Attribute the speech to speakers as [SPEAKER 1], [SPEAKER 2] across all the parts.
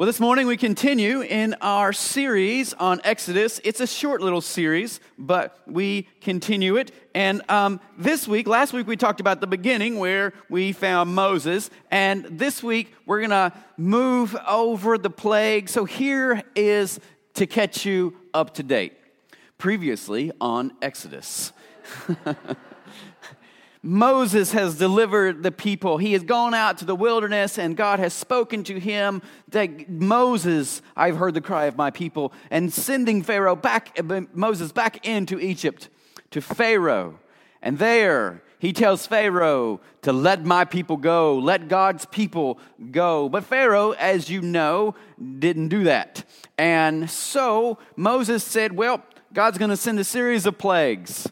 [SPEAKER 1] Well, this morning we continue in our series on Exodus. It's a short little series, but we continue it. And um, this week, last week we talked about the beginning where we found Moses. And this week we're going to move over the plague. So here is to catch you up to date. Previously on Exodus. Moses has delivered the people. He has gone out to the wilderness and God has spoken to him that Moses, I've heard the cry of my people, and sending Pharaoh back, Moses back into Egypt to Pharaoh. And there he tells Pharaoh to let my people go, let God's people go. But Pharaoh, as you know, didn't do that. And so Moses said, Well, God's going to send a series of plagues.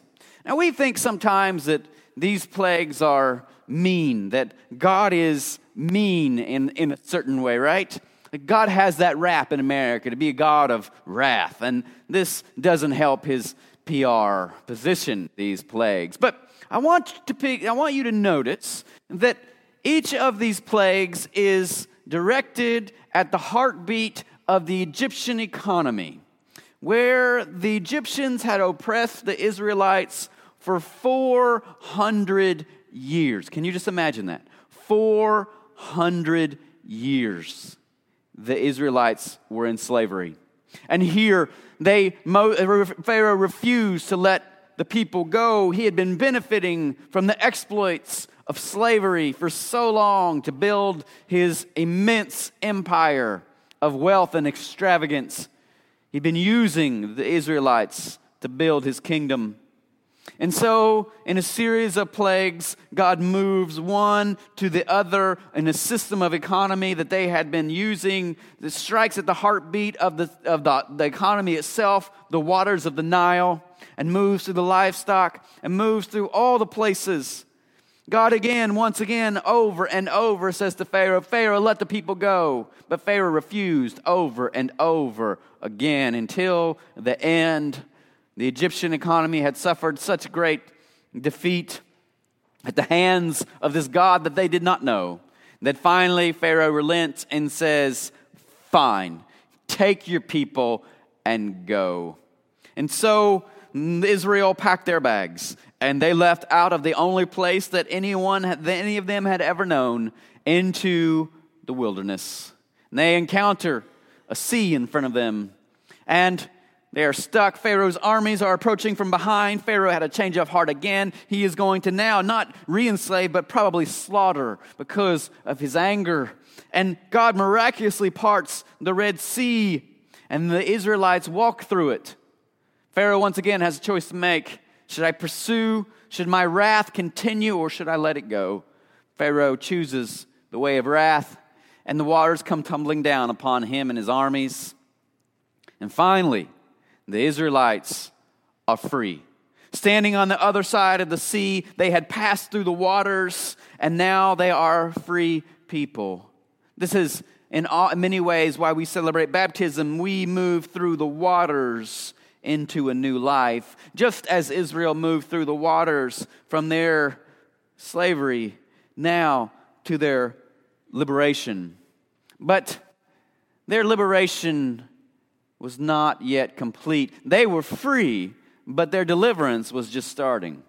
[SPEAKER 1] Now we think sometimes that these plagues are mean, that God is mean in, in a certain way, right? God has that rap in America to be a God of wrath, and this doesn't help his PR position, these plagues. But I want, to pick, I want you to notice that each of these plagues is directed at the heartbeat of the Egyptian economy, where the Egyptians had oppressed the Israelites for 400 years. Can you just imagine that? 400 years the Israelites were in slavery. And here they Pharaoh refused to let the people go. He had been benefiting from the exploits of slavery for so long to build his immense empire of wealth and extravagance. He'd been using the Israelites to build his kingdom. And so, in a series of plagues, God moves one to the other in a system of economy that they had been using that strikes at the heartbeat of the, of the, the economy itself, the waters of the Nile, and moves through the livestock and moves through all the places. God again, once again, over and over says to Pharaoh, Pharaoh, let the people go. But Pharaoh refused over and over again until the end the Egyptian economy had suffered such great defeat at the hands of this God that they did not know that finally Pharaoh relents and says, Fine, take your people and go. And so Israel packed their bags and they left out of the only place that anyone, any of them had ever known, into the wilderness. And they encounter a sea in front of them. And they are stuck. Pharaoh's armies are approaching from behind. Pharaoh had a change of heart again. He is going to now not re enslave, but probably slaughter because of his anger. And God miraculously parts the Red Sea, and the Israelites walk through it. Pharaoh once again has a choice to make. Should I pursue? Should my wrath continue, or should I let it go? Pharaoh chooses the way of wrath, and the waters come tumbling down upon him and his armies. And finally, the Israelites are free. Standing on the other side of the sea, they had passed through the waters, and now they are free people. This is, in all many ways, why we celebrate baptism. We move through the waters into a new life, just as Israel moved through the waters from their slavery now to their liberation. But their liberation was not yet complete. They were free, but their deliverance was just starting.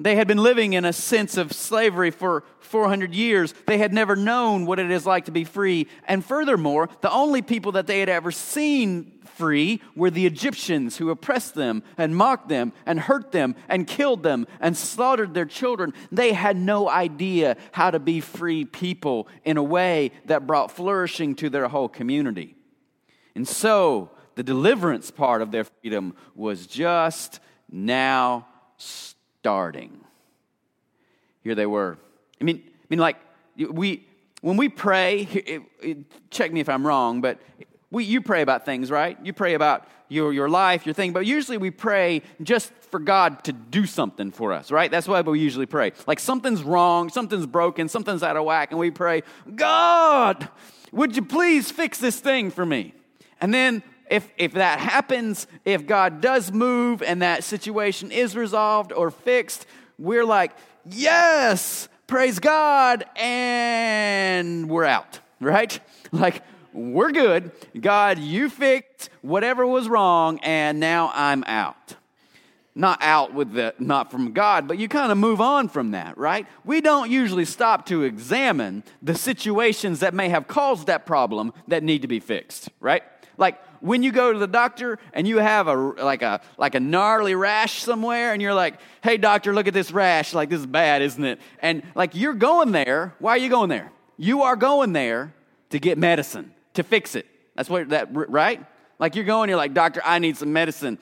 [SPEAKER 1] They had been living in a sense of slavery for 400 years. They had never known what it is like to be free. And furthermore, the only people that they had ever seen free were the Egyptians who oppressed them and mocked them and hurt them and killed them and slaughtered their children. They had no idea how to be free people in a way that brought flourishing to their whole community. And so the deliverance part of their freedom was just now starting. Here they were. I mean, I mean, like we when we pray. It, it, check me if I'm wrong, but we, you pray about things, right? You pray about your, your life, your thing, but usually we pray just for God to do something for us, right? That's why we usually pray. Like something's wrong, something's broken, something's out of whack, and we pray, God, would you please fix this thing for me? And then if, if that happens, if God does move and that situation is resolved or fixed, we're like, yes, praise God, and we're out, right? Like, we're good. God, you fixed whatever was wrong, and now I'm out. Not out with the, not from God, but you kind of move on from that, right? We don't usually stop to examine the situations that may have caused that problem that need to be fixed, right? Like when you go to the doctor and you have a like a like a gnarly rash somewhere and you're like, "Hey doctor, look at this rash. Like this is bad, isn't it?" And like you're going there. Why are you going there? You are going there to get medicine, to fix it. That's what that right? Like you're going, you're like, Doctor, I need some medicine.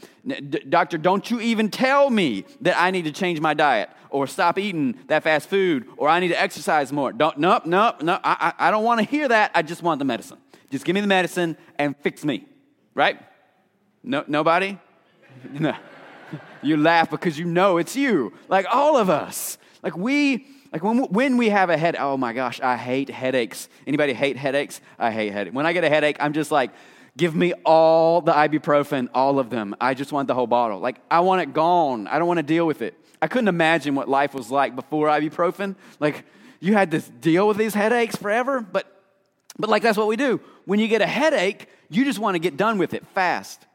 [SPEAKER 1] Doctor, don't you even tell me that I need to change my diet or stop eating that fast food or I need to exercise more. Don't, nope, nope, no. I, I, I don't want to hear that. I just want the medicine. Just give me the medicine and fix me. Right? No, nobody? No. You laugh because you know it's you. Like all of us. Like we, like when, when we have a head, oh my gosh, I hate headaches. Anybody hate headaches? I hate headaches. When I get a headache, I'm just like, give me all the ibuprofen, all of them. I just want the whole bottle. Like I want it gone. I don't want to deal with it. I couldn't imagine what life was like before ibuprofen. Like you had to deal with these headaches forever, but but like that's what we do. When you get a headache, you just want to get done with it fast.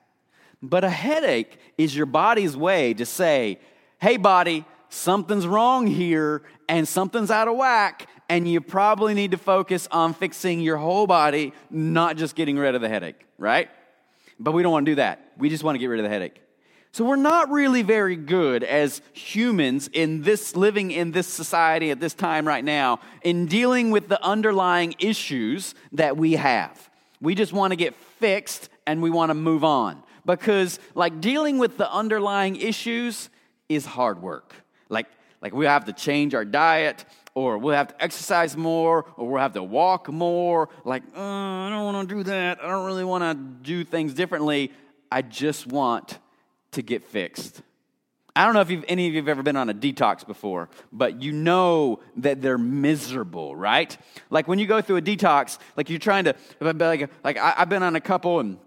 [SPEAKER 1] But a headache is your body's way to say, hey, body, something's wrong here and something's out of whack, and you probably need to focus on fixing your whole body, not just getting rid of the headache, right? But we don't want to do that. We just want to get rid of the headache. So we're not really very good as humans in this living in this society at this time right now in dealing with the underlying issues that we have. We just want to get fixed and we want to move on because like dealing with the underlying issues is hard work. Like like we have to change our diet or we'll have to exercise more or we'll have to walk more like uh, I don't want to do that. I don't really want to do things differently. I just want to get fixed. I don't know if any of you have ever been on a detox before, but you know that they're miserable, right? Like when you go through a detox, like you're trying to, like, like I, have been on a couple and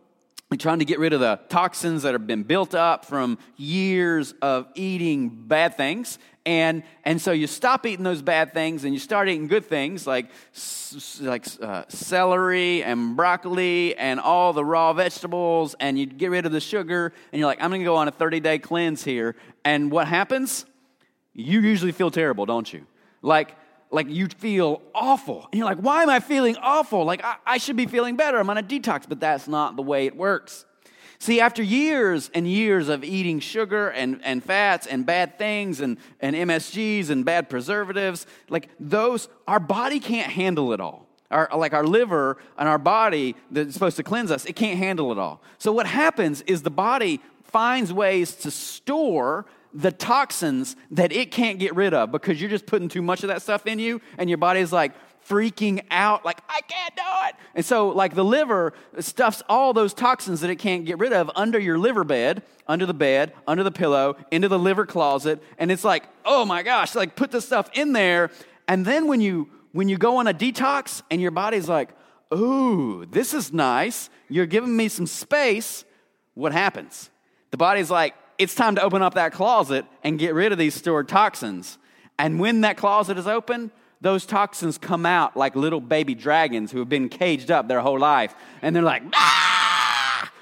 [SPEAKER 1] trying to get rid of the toxins that have been built up from years of eating bad things. And, and so you stop eating those bad things and you start eating good things like, like uh, celery and broccoli and all the raw vegetables. And you get rid of the sugar. And you're like, I'm going to go on a 30 day cleanse here. And what happens? You usually feel terrible, don't you? Like, like you feel awful. And you're like, why am I feeling awful? Like I, I, should be feeling better. I'm on a detox, but that's not the way it works. See, after years and years of eating sugar and, and fats and bad things and, and MSGs and bad preservatives, like those, our body can't handle it all. Our, like our liver and our body that's supposed to cleanse us, it can't handle it all. So what happens is the body finds ways to store the toxins that it can't get rid of because you're just putting too much of that stuff in you and your body's like freaking out like i can't do it. And so like the liver stuffs all those toxins that it can't get rid of under your liver bed under the bed under the pillow into the liver closet and it's like oh my gosh like put this stuff in there. And then when you when you go on a detox and your body's like ooh this is nice. You're giving me some space what happens? The body's like it's time to open up that closet and get rid of these stored toxins. And when that closet is open, those toxins come out like little baby dragons who have been caged up their whole life. And they're like, ah!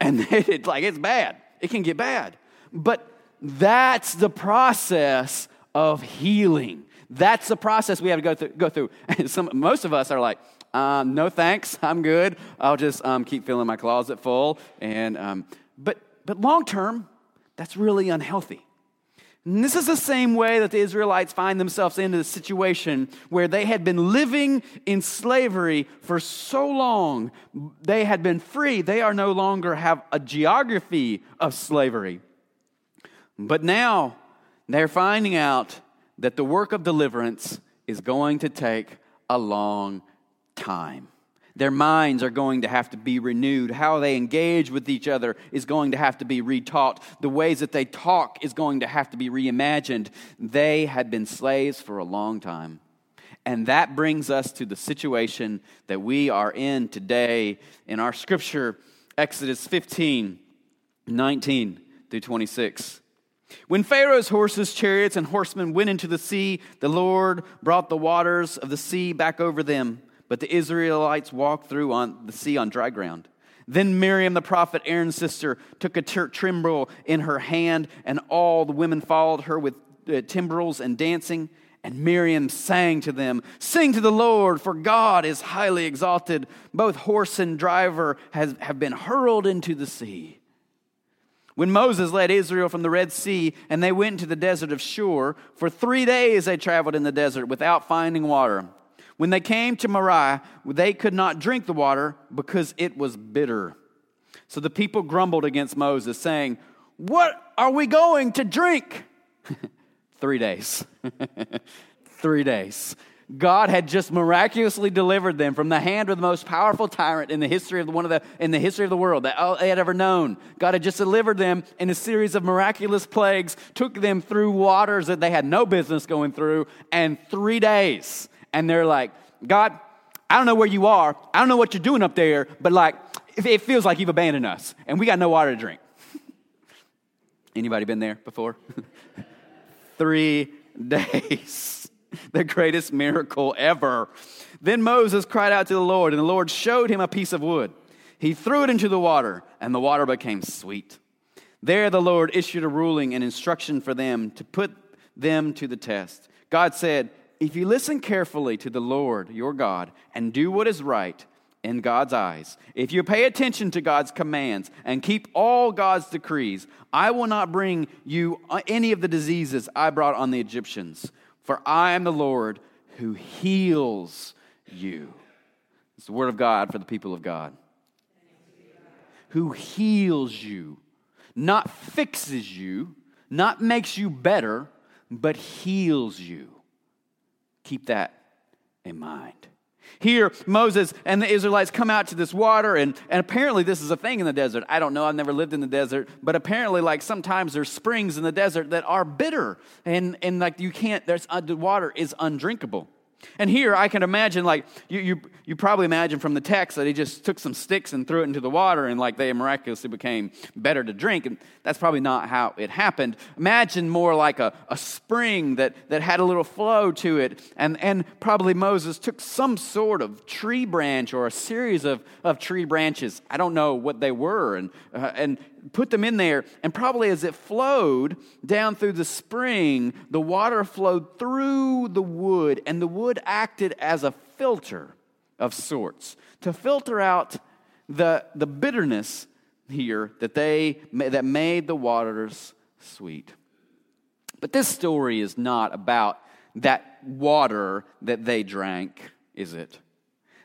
[SPEAKER 1] And it's like, it's bad. It can get bad. But that's the process of healing. That's the process we have to go through. Go through. And some, most of us are like, um, no thanks, I'm good. I'll just um, keep filling my closet full. And, um, but, but long term, that's really unhealthy. And this is the same way that the Israelites find themselves into the situation where they had been living in slavery for so long. They had been free. They are no longer have a geography of slavery. But now they're finding out that the work of deliverance is going to take a long time. Their minds are going to have to be renewed. How they engage with each other is going to have to be retaught. The ways that they talk is going to have to be reimagined. They had been slaves for a long time. And that brings us to the situation that we are in today in our scripture, Exodus 15 19 through 26. When Pharaoh's horses, chariots, and horsemen went into the sea, the Lord brought the waters of the sea back over them But the Israelites walked through on the sea on dry ground. Then Miriam, the prophet, Aaron's sister, took a timbrel in her hand, and all the women followed her with uh, timbrels and dancing. And Miriam sang to them, Sing to the Lord, for God is highly exalted. Both horse and driver has, have been hurled into the sea. When Moses led Israel from the Red Sea and they went into the desert of Shur, for three days they traveled in the desert without finding water. When they came to Marah, they could not drink the water because it was bitter. So the people grumbled against Moses, saying, What are we going to drink? Three days. Three days. God had just miraculously delivered them from the hand of the most powerful tyrant in the history of the, one of the in the history of the world that they had ever known. God had just delivered them in a series of miraculous plagues, took them through waters that they had no business going through, and three days and they're like, God, I don't know where you are. I don't know what you're doing up there, but like, it feels like you've abandoned us and we got no water to drink. Anybody been there before? Three days. the greatest miracle ever. Then Moses cried out to the Lord, and the Lord showed him a piece of wood. He threw it into the water, and the water became sweet. There the Lord issued a ruling and instruction for them to put them to the test. God said, if you listen carefully to the Lord your God and do what is right in God's eyes, if you pay attention to God's commands and keep all God's decrees, I will not bring you uh, any of the diseases I brought on the Egyptians, for I am the Lord who heals you. It's the word of God for the people of God. Who heals you, not fixes you, not makes you better, but heals you. Keep that in mind. Here, Moses and the Israelites come out to this water, and, and apparently this is a thing in the desert. I don't know, I've never lived in the desert, but apparently, like sometimes there's springs in the desert that are bitter, and, and like you can't, there's, uh, the water is undrinkable. And here I can imagine, like, you, you, you probably imagine from the text that he just took some sticks and threw it into the water and, like, they miraculously became better to drink. And that's probably not how it happened. Imagine more like a, a spring that, that had a little flow to it. And, and probably Moses took some sort of tree branch or a series of, of tree branches. I don't know what they were. And, uh, and put them in there, and probably as it flowed down through the spring, the water flowed through the wood, and the wood acted as a filter of sorts to filter out the, the bitterness here that they that made the waters sweet. But this story is not about that water that they drank, is it?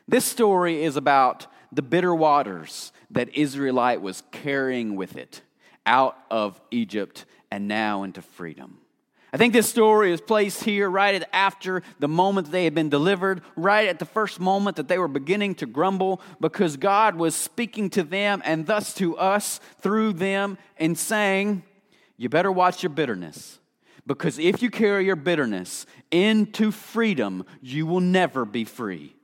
[SPEAKER 1] This story is about the bitter waters that Israelite was carrying with it out of Egypt and now into freedom. I think this story is placed here right after the moment they had been delivered, right at the first moment that they were beginning to grumble because God was speaking to them and thus to us through them and saying, You better watch your bitterness. Because if you carry your bitterness into freedom, you will never be free.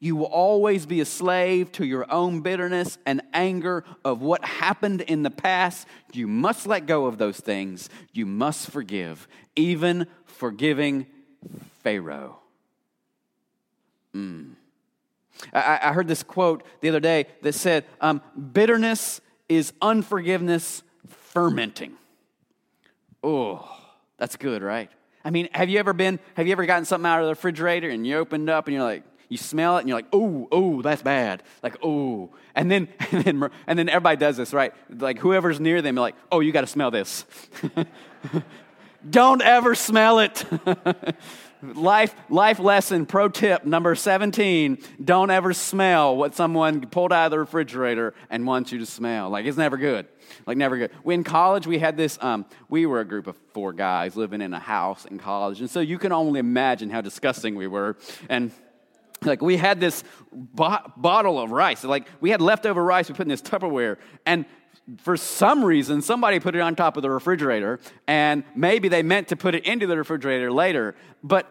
[SPEAKER 1] You will always be a slave to your own bitterness and anger of what happened in the past. You must let go of those things. You must forgive, even forgiving Pharaoh. Mm. I, I, heard this quote the other day that said, um, Bitterness is unforgiveness fermenting. Oh, that's good, right? I mean, have you ever been, have you ever gotten something out of the refrigerator and you opened up and you're like, you smell it and you're like, oh, oh, that's bad. Like, oh. And then, and then, and then everybody does this, right? Like, whoever's near them, like, oh, you got to smell this. Don't ever smell it. life, life lesson, pro tip number 17 don't ever smell what someone pulled out of the refrigerator and wants you to smell. Like, it's never good. Like, never good. We, in college, we had this, um, we were a group of four guys living in a house in college. And so you can only imagine how disgusting we were. And like we had this bo- bottle of rice. Like we had leftover rice we put in this tupperware and for some reason somebody put it on top of the refrigerator and maybe they meant to put it into the refrigerator later. But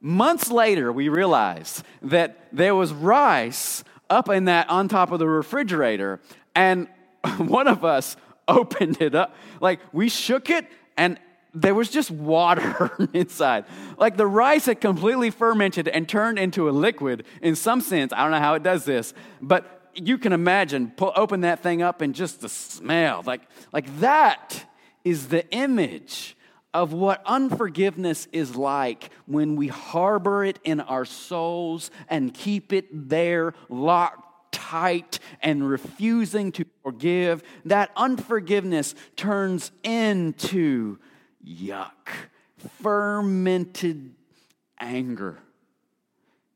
[SPEAKER 1] months later we realized that there was rice up in that on top of the refrigerator and one of us opened it up. Like we shook it and there was just water inside. Like the rice had completely fermented and turned into a liquid in some sense. I don't know how it does this, but you can imagine pull, open that thing up and just the smell. Like, like that is the image of what unforgiveness is like when we harbor it in our souls and keep it there locked tight and refusing to forgive. That unforgiveness turns into yuck, fermented anger.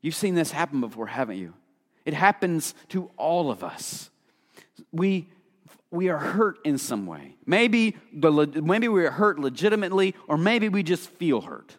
[SPEAKER 1] You've seen this happen before, haven't you? It happens to all of us. We, we are hurt in some way. Maybe, the, maybe we're hurt legitimately, or maybe we just feel hurt.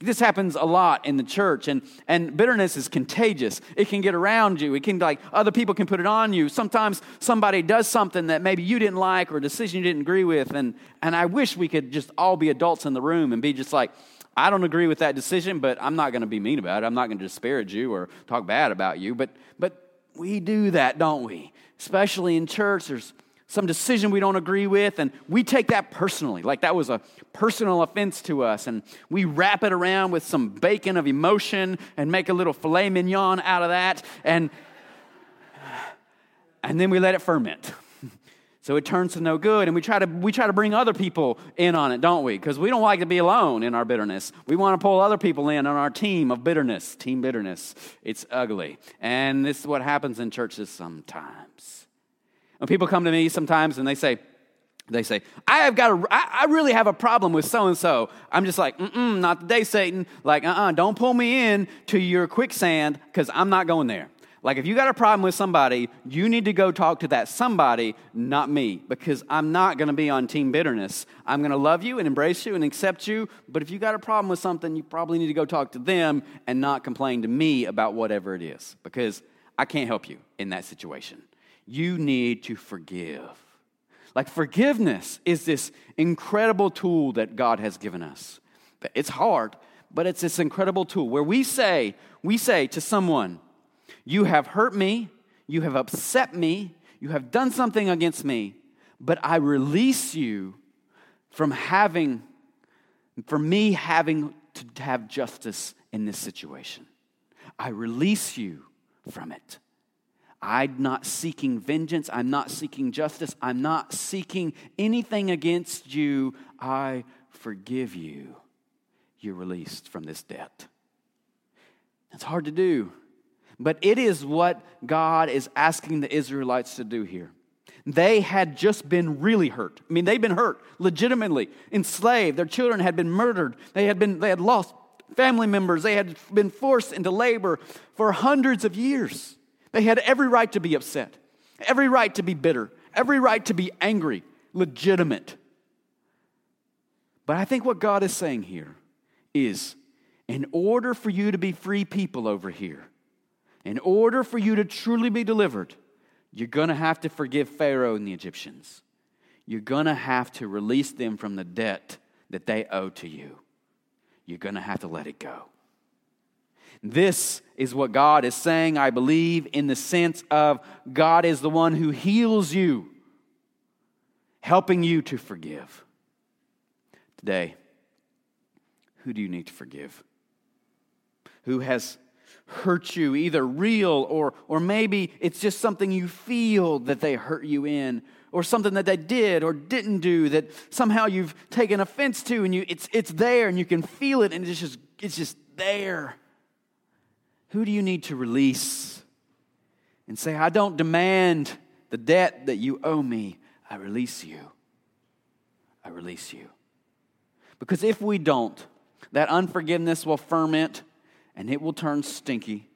[SPEAKER 1] This happens a lot in the church, and, and bitterness is contagious. It can get around you. It can, like, other people can put it on you. Sometimes somebody does something that maybe you didn't like or a decision you didn't agree with, and, and I wish we could just all be adults in the room and be just like, I don't agree with that decision, but I'm not going to be mean about it. I'm not going to disparage you or talk bad about you. But, but we do that, don't we? Especially in church, there's some decision we don't agree with, and we take that personally. Like that was a personal offense to us, and we wrap it around with some bacon of emotion and make a little filet mignon out of that, and, and then we let it ferment. So it turns to no good, and we try to, we try to bring other people in on it, don't we? Because we don't like to be alone in our bitterness. We want to pull other people in on our team of bitterness, team bitterness. It's ugly. And this is what happens in churches sometimes. When people come to me sometimes and they say, they say, I have got a, I, I really have a problem with so and so. I'm just like, mm not today, Satan. Like, uh uh-uh, uh, don't pull me in to your quicksand because I'm not going there. Like, if you got a problem with somebody, you need to go talk to that somebody, not me, because I'm not going to be on team bitterness. I'm going to love you and embrace you and accept you, but if you got a problem with something, you probably need to go talk to them and not complain to me about whatever it is, because I can't help you in that situation. You need to forgive. Like, forgiveness is this incredible tool that God has given us. It's hard, but it's this incredible tool where we say, we say to someone, you have hurt me, you have upset me, you have done something against me, but I release you from having, from me having to have justice in this situation. I release you from it. I'm not seeking vengeance. I'm not seeking justice. I'm not seeking anything against you. I forgive you. You're released from this debt. It's hard to do. But it is what God is asking the Israelites to do here. They had just been really hurt. I mean, they'd been hurt, legitimately, enslaved. Their children had been murdered. They had, been, they had lost family members. They had been forced into labor for hundreds of years. They had every right to be upset, every right to be bitter, every right to be angry, legitimate. But I think what God is saying here is in order for you to be free people over here, in order for you to truly be delivered, you're going to have to forgive Pharaoh and the Egyptians. You're going to have to release them from the debt that they owe to you. You're going to have to let it go. This is what God is saying, I believe, in the sense of God is the one who heals you, helping you to forgive. Today, who do you need to forgive? Who has hurt you, either real or, or maybe it's just something you feel that they hurt you in, or something that they did or didn't do that somehow you've taken offense to, and you, it's, it's there and you can feel it and it's just, it's just there. Who do you need to release and say, I don't demand the debt that you owe me, I release you. I release you. Because if we don't, that unforgiveness will ferment and it will turn stinky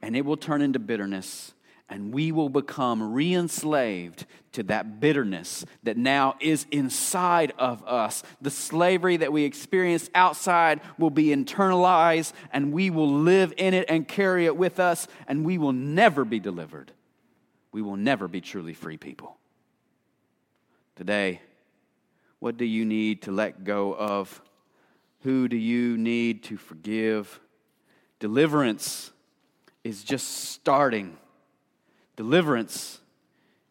[SPEAKER 1] and it will turn into bitterness and we will become re enslaved to that bitterness that now is inside of us. The slavery that we experienced outside will be internalized, and we will live in it and carry it with us, and we will never be delivered. We will never be truly free people. Today, what do you need to let go of? Who do you need to forgive? Deliverance is just starting, deliverance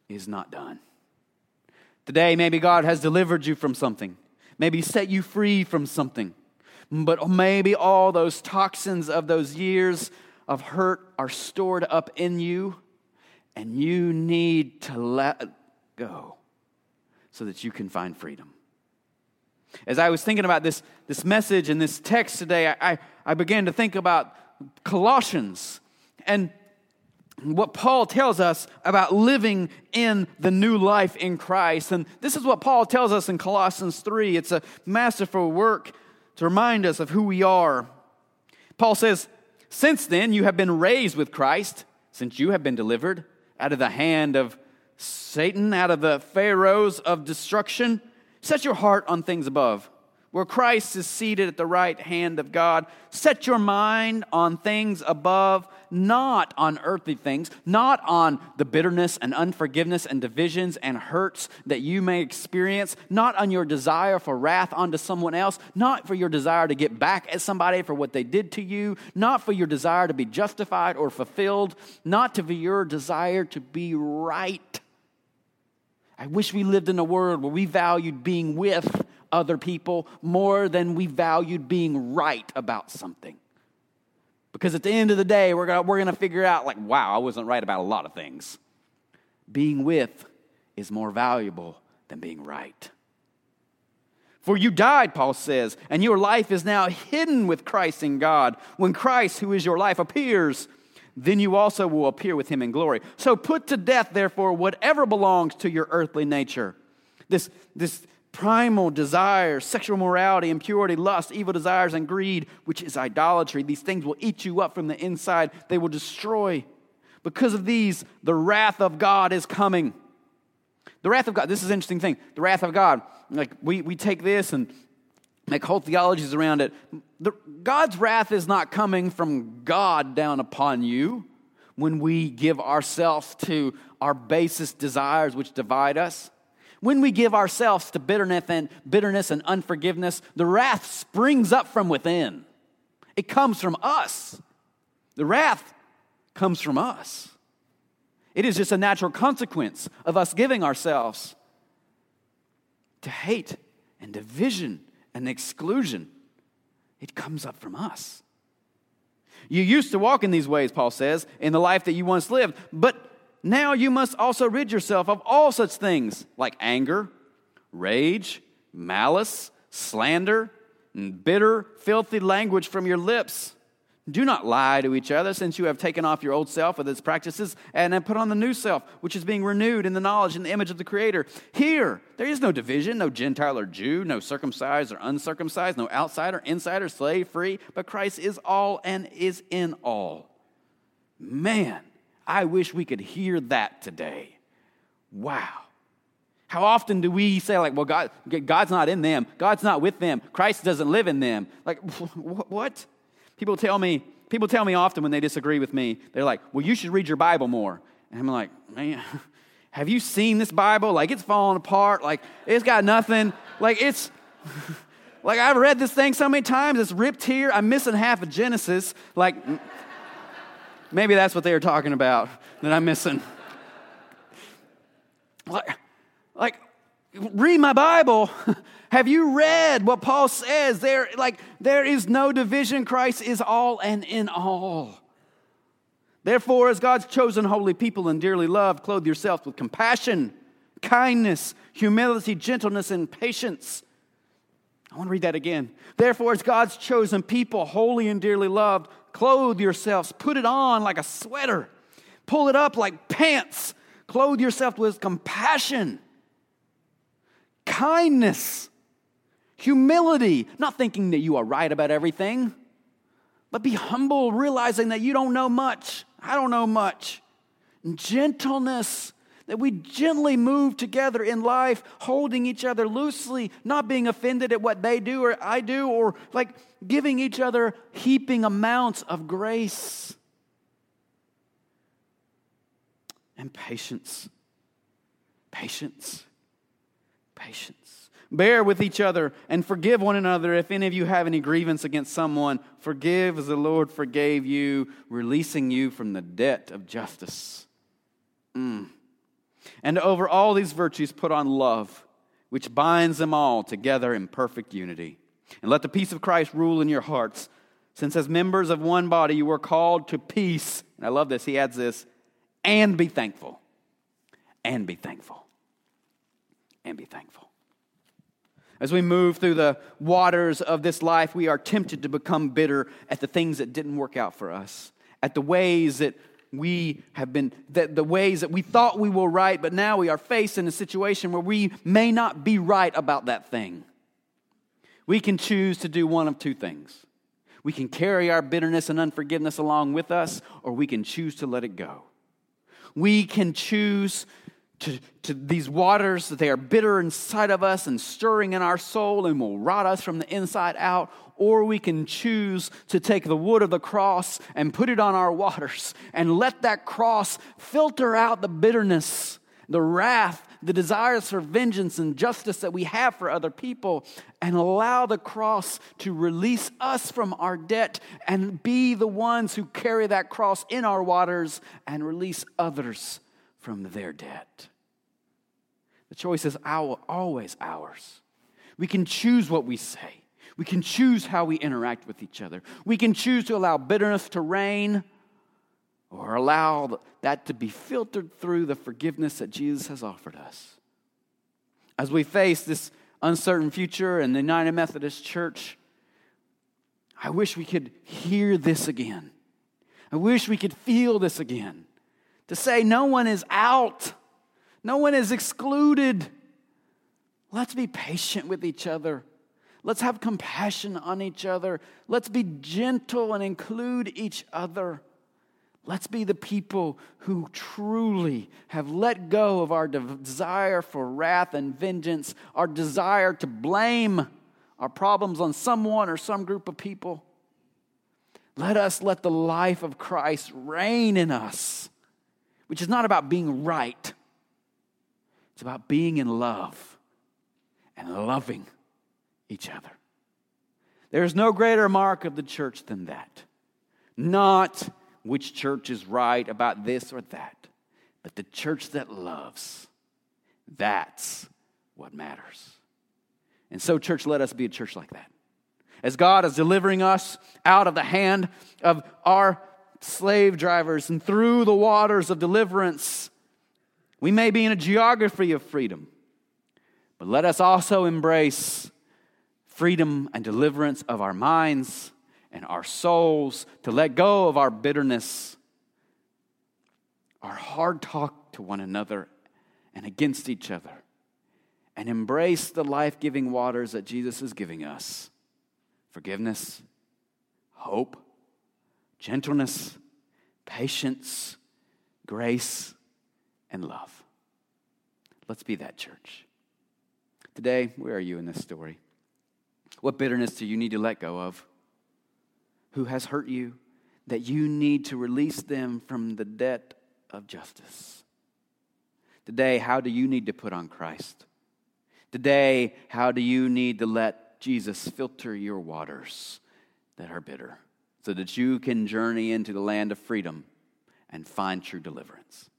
[SPEAKER 1] is not done. Today, maybe God has delivered you from something. maybe set you free from something. But maybe all those toxins of those years of hurt are stored up in you, and you need to let go so that you can find freedom. As I was thinking about this, this message and this text today, I, I began to think about Colossians and what Paul tells us about living in the new life in Christ. And this is what Paul tells us in Colossians 3. It's a masterful work to remind us of who we are. Paul says, Since then you have been raised with Christ, since you have been delivered out of the hand of Satan, out of the Pharaohs of destruction, set your heart on things above where Christ is seated at the right hand of God. Set your mind on things above, not on earthly things, not on the bitterness and unforgiveness and divisions and hurts that you may experience, not on your desire for wrath onto someone else, not for your desire to get back at somebody for what they did to you, not for your desire to be justified or fulfilled, not to be your desire to be right. I wish we lived in a world where we valued being with other people more than we valued being right about something. Because at the end of the day, we're gonna, we're gonna figure out, like, wow, I wasn't right about a lot of things. Being with is more valuable than being right. For you died, Paul says, and your life is now hidden with Christ in God. When Christ, who is your life, appears, then you also will appear with him in glory. So put to death, therefore, whatever belongs to your earthly nature. This, this primal desires, sexual morality, impurity, lust, evil desires, and greed, which is idolatry. These things will eat you up from the inside, they will destroy. Because of these, the wrath of God is coming. The wrath of God, this is an interesting thing. The wrath of God, like we, we take this and make whole theologies around it. The, God's wrath is not coming from God down upon you when we give ourselves to our basest desires which divide us. When we give ourselves to bitterness and bitterness and unforgiveness, the wrath springs up from within. It comes from us. The wrath comes from us. It is just a natural consequence of us giving ourselves to hate and division and exclusion. It comes up from us. You used to walk in these ways, Paul says, in the life that you once lived, but now you must also rid yourself of all such things like anger, rage, malice, slander, and bitter, filthy language from your lips. Do not lie to each other, since you have taken off your old self with its practices and have put on the new self, which is being renewed in the knowledge and the image of the Creator. Here, there is no division, no Gentile or Jew, no circumcised or uncircumcised, no outsider, insider, slave, free, but Christ is all and is in all. Man, I wish we could hear that today. Wow. How often do we say, like, well, God, God's not in them, God's not with them, Christ doesn't live in them? Like, what? People tell me, people tell me often when they disagree with me, they're like, well, you should read your Bible more. And I'm like, man, have you seen this Bible? Like, it's falling apart. Like, it's got nothing. Like, it's. Like I've read this thing so many times, it's ripped here. I'm missing half of Genesis. Like, Maybe that's what they were talking about that I'm missing. Like, like read my Bible. Have you read what Paul says? There, like, there is no division. Christ is all and in all. Therefore, as God's chosen holy people and dearly loved, clothe yourselves with compassion, kindness, humility, gentleness, and patience. I want to read that again. Therefore, as God's chosen people, holy and dearly loved, Clothe yourselves, put it on like a sweater, pull it up like pants. Clothe yourself with compassion, kindness, humility, not thinking that you are right about everything, but be humble, realizing that you don't know much. I don't know much. Gentleness, that we gently move together in life, holding each other loosely, not being offended at what they do or I do, or like giving each other heaping amounts of grace and patience. Patience. Patience. Bear with each other and forgive one another if any of you have any grievance against someone. Forgive as the Lord forgave you, releasing you from the debt of justice. Mm. And over all these virtues, put on love, which binds them all together in perfect unity. And let the peace of Christ rule in your hearts, since as members of one body you were called to peace. And I love this, he adds this, and be thankful. And be thankful. And be thankful. As we move through the waters of this life, we are tempted to become bitter at the things that didn't work out for us, at the ways that we have been, that the ways that we thought we were right, but now we are faced in a situation where we may not be right about that thing. We can choose to do one of two things. We can carry our bitterness and unforgiveness along with us, or we can choose to let it go. We can choose to, to these waters that they are bitter inside of us and stirring in our soul and will rot us from the inside out, or we can choose to take the wood of the cross and put it on our waters and let that cross filter out the bitterness, the wrath, the desires for vengeance and justice that we have for other people, and allow the cross to release us from our debt and be the ones who carry that cross in our waters and release others from their debt. The choice is our, always ours. We can choose what we say. We can choose how we interact with each other. We can choose to allow bitterness to reign or allow that to be filtered through the forgiveness that Jesus has offered us. As we face this uncertain future in the United Methodist Church, I wish we could hear this again. I wish we could feel this again. To say, no one is out, no one is excluded. Let's be patient with each other. Let's have compassion on each other. Let's be gentle and include each other. Let's be the people who truly have let go of our desire for wrath and vengeance, our desire to blame our problems on someone or some group of people. Let us let the life of Christ reign in us, which is not about being right, it's about being in love and loving each other. There is no greater mark of the church than that. Not which church is right about this or that, but the church that loves. That's what matters. And so, church, let us be a church like that. As God is delivering us out of the hand of our slave drivers and through the waters of deliverance, we may be in a geography of freedom, but let us also embrace freedom and deliverance of our minds and our souls, to let go of our bitterness, our hard talk to one another and against each other, and embrace the life giving waters that Jesus is giving us forgiveness, hope, gentleness, patience, grace, and love. Let's be that church. Today, where are you in this story? What bitterness do you need to let go of? Who has hurt you that you need to release them from the debt of justice? Today, how do you need to put on Christ? Today, how do you need to let Jesus filter your waters that are bitter so that you can journey into the land of freedom and find true deliverance?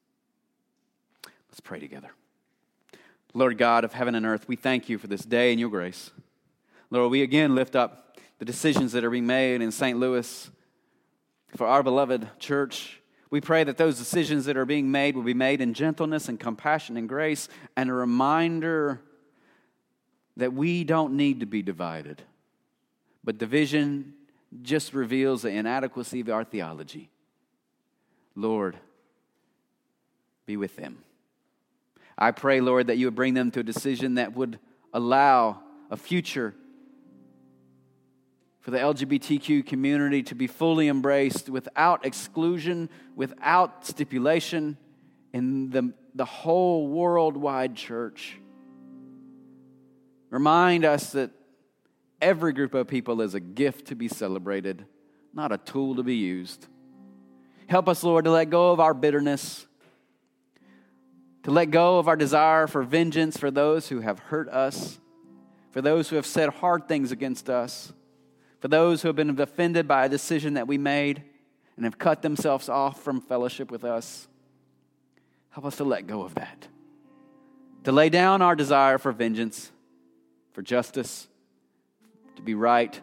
[SPEAKER 1] Let's pray together. Lord God of heaven and earth, we thank you for this day and your grace. Lord, we again lift up the decisions that are being made in St. Louis for our beloved church. We pray that those decisions that are being made will be made in gentleness and compassion and grace and a reminder that we don't need to be divided. But division just reveals the inadequacy of our theology. Lord, be with them. I pray, Lord, that you would bring them to a decision that would allow a future for the LGBTQ community to be fully embraced without exclusion, without stipulation in the, the whole worldwide church. Remind us that every group of people is a gift to be celebrated, not a tool to be used. Help us, Lord, to let go of our bitterness, to let go of our desire for vengeance for those who have hurt us, for those who have said hard things against us for those who have been offended by a decision that we made and have cut themselves off from fellowship with us. Help us to let go of that. to lay down our desire for vengeance, for justice, to be right,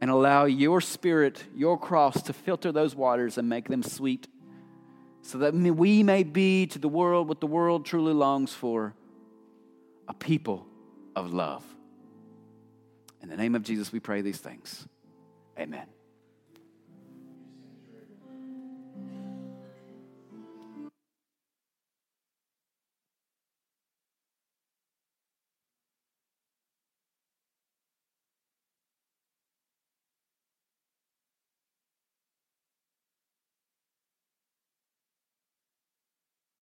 [SPEAKER 1] and allow your spirit, your cross, to filter those waters and make them sweet, so that we may be to the world what the world truly longs for a people of love. In the name of Jesus, we pray these things. Amen.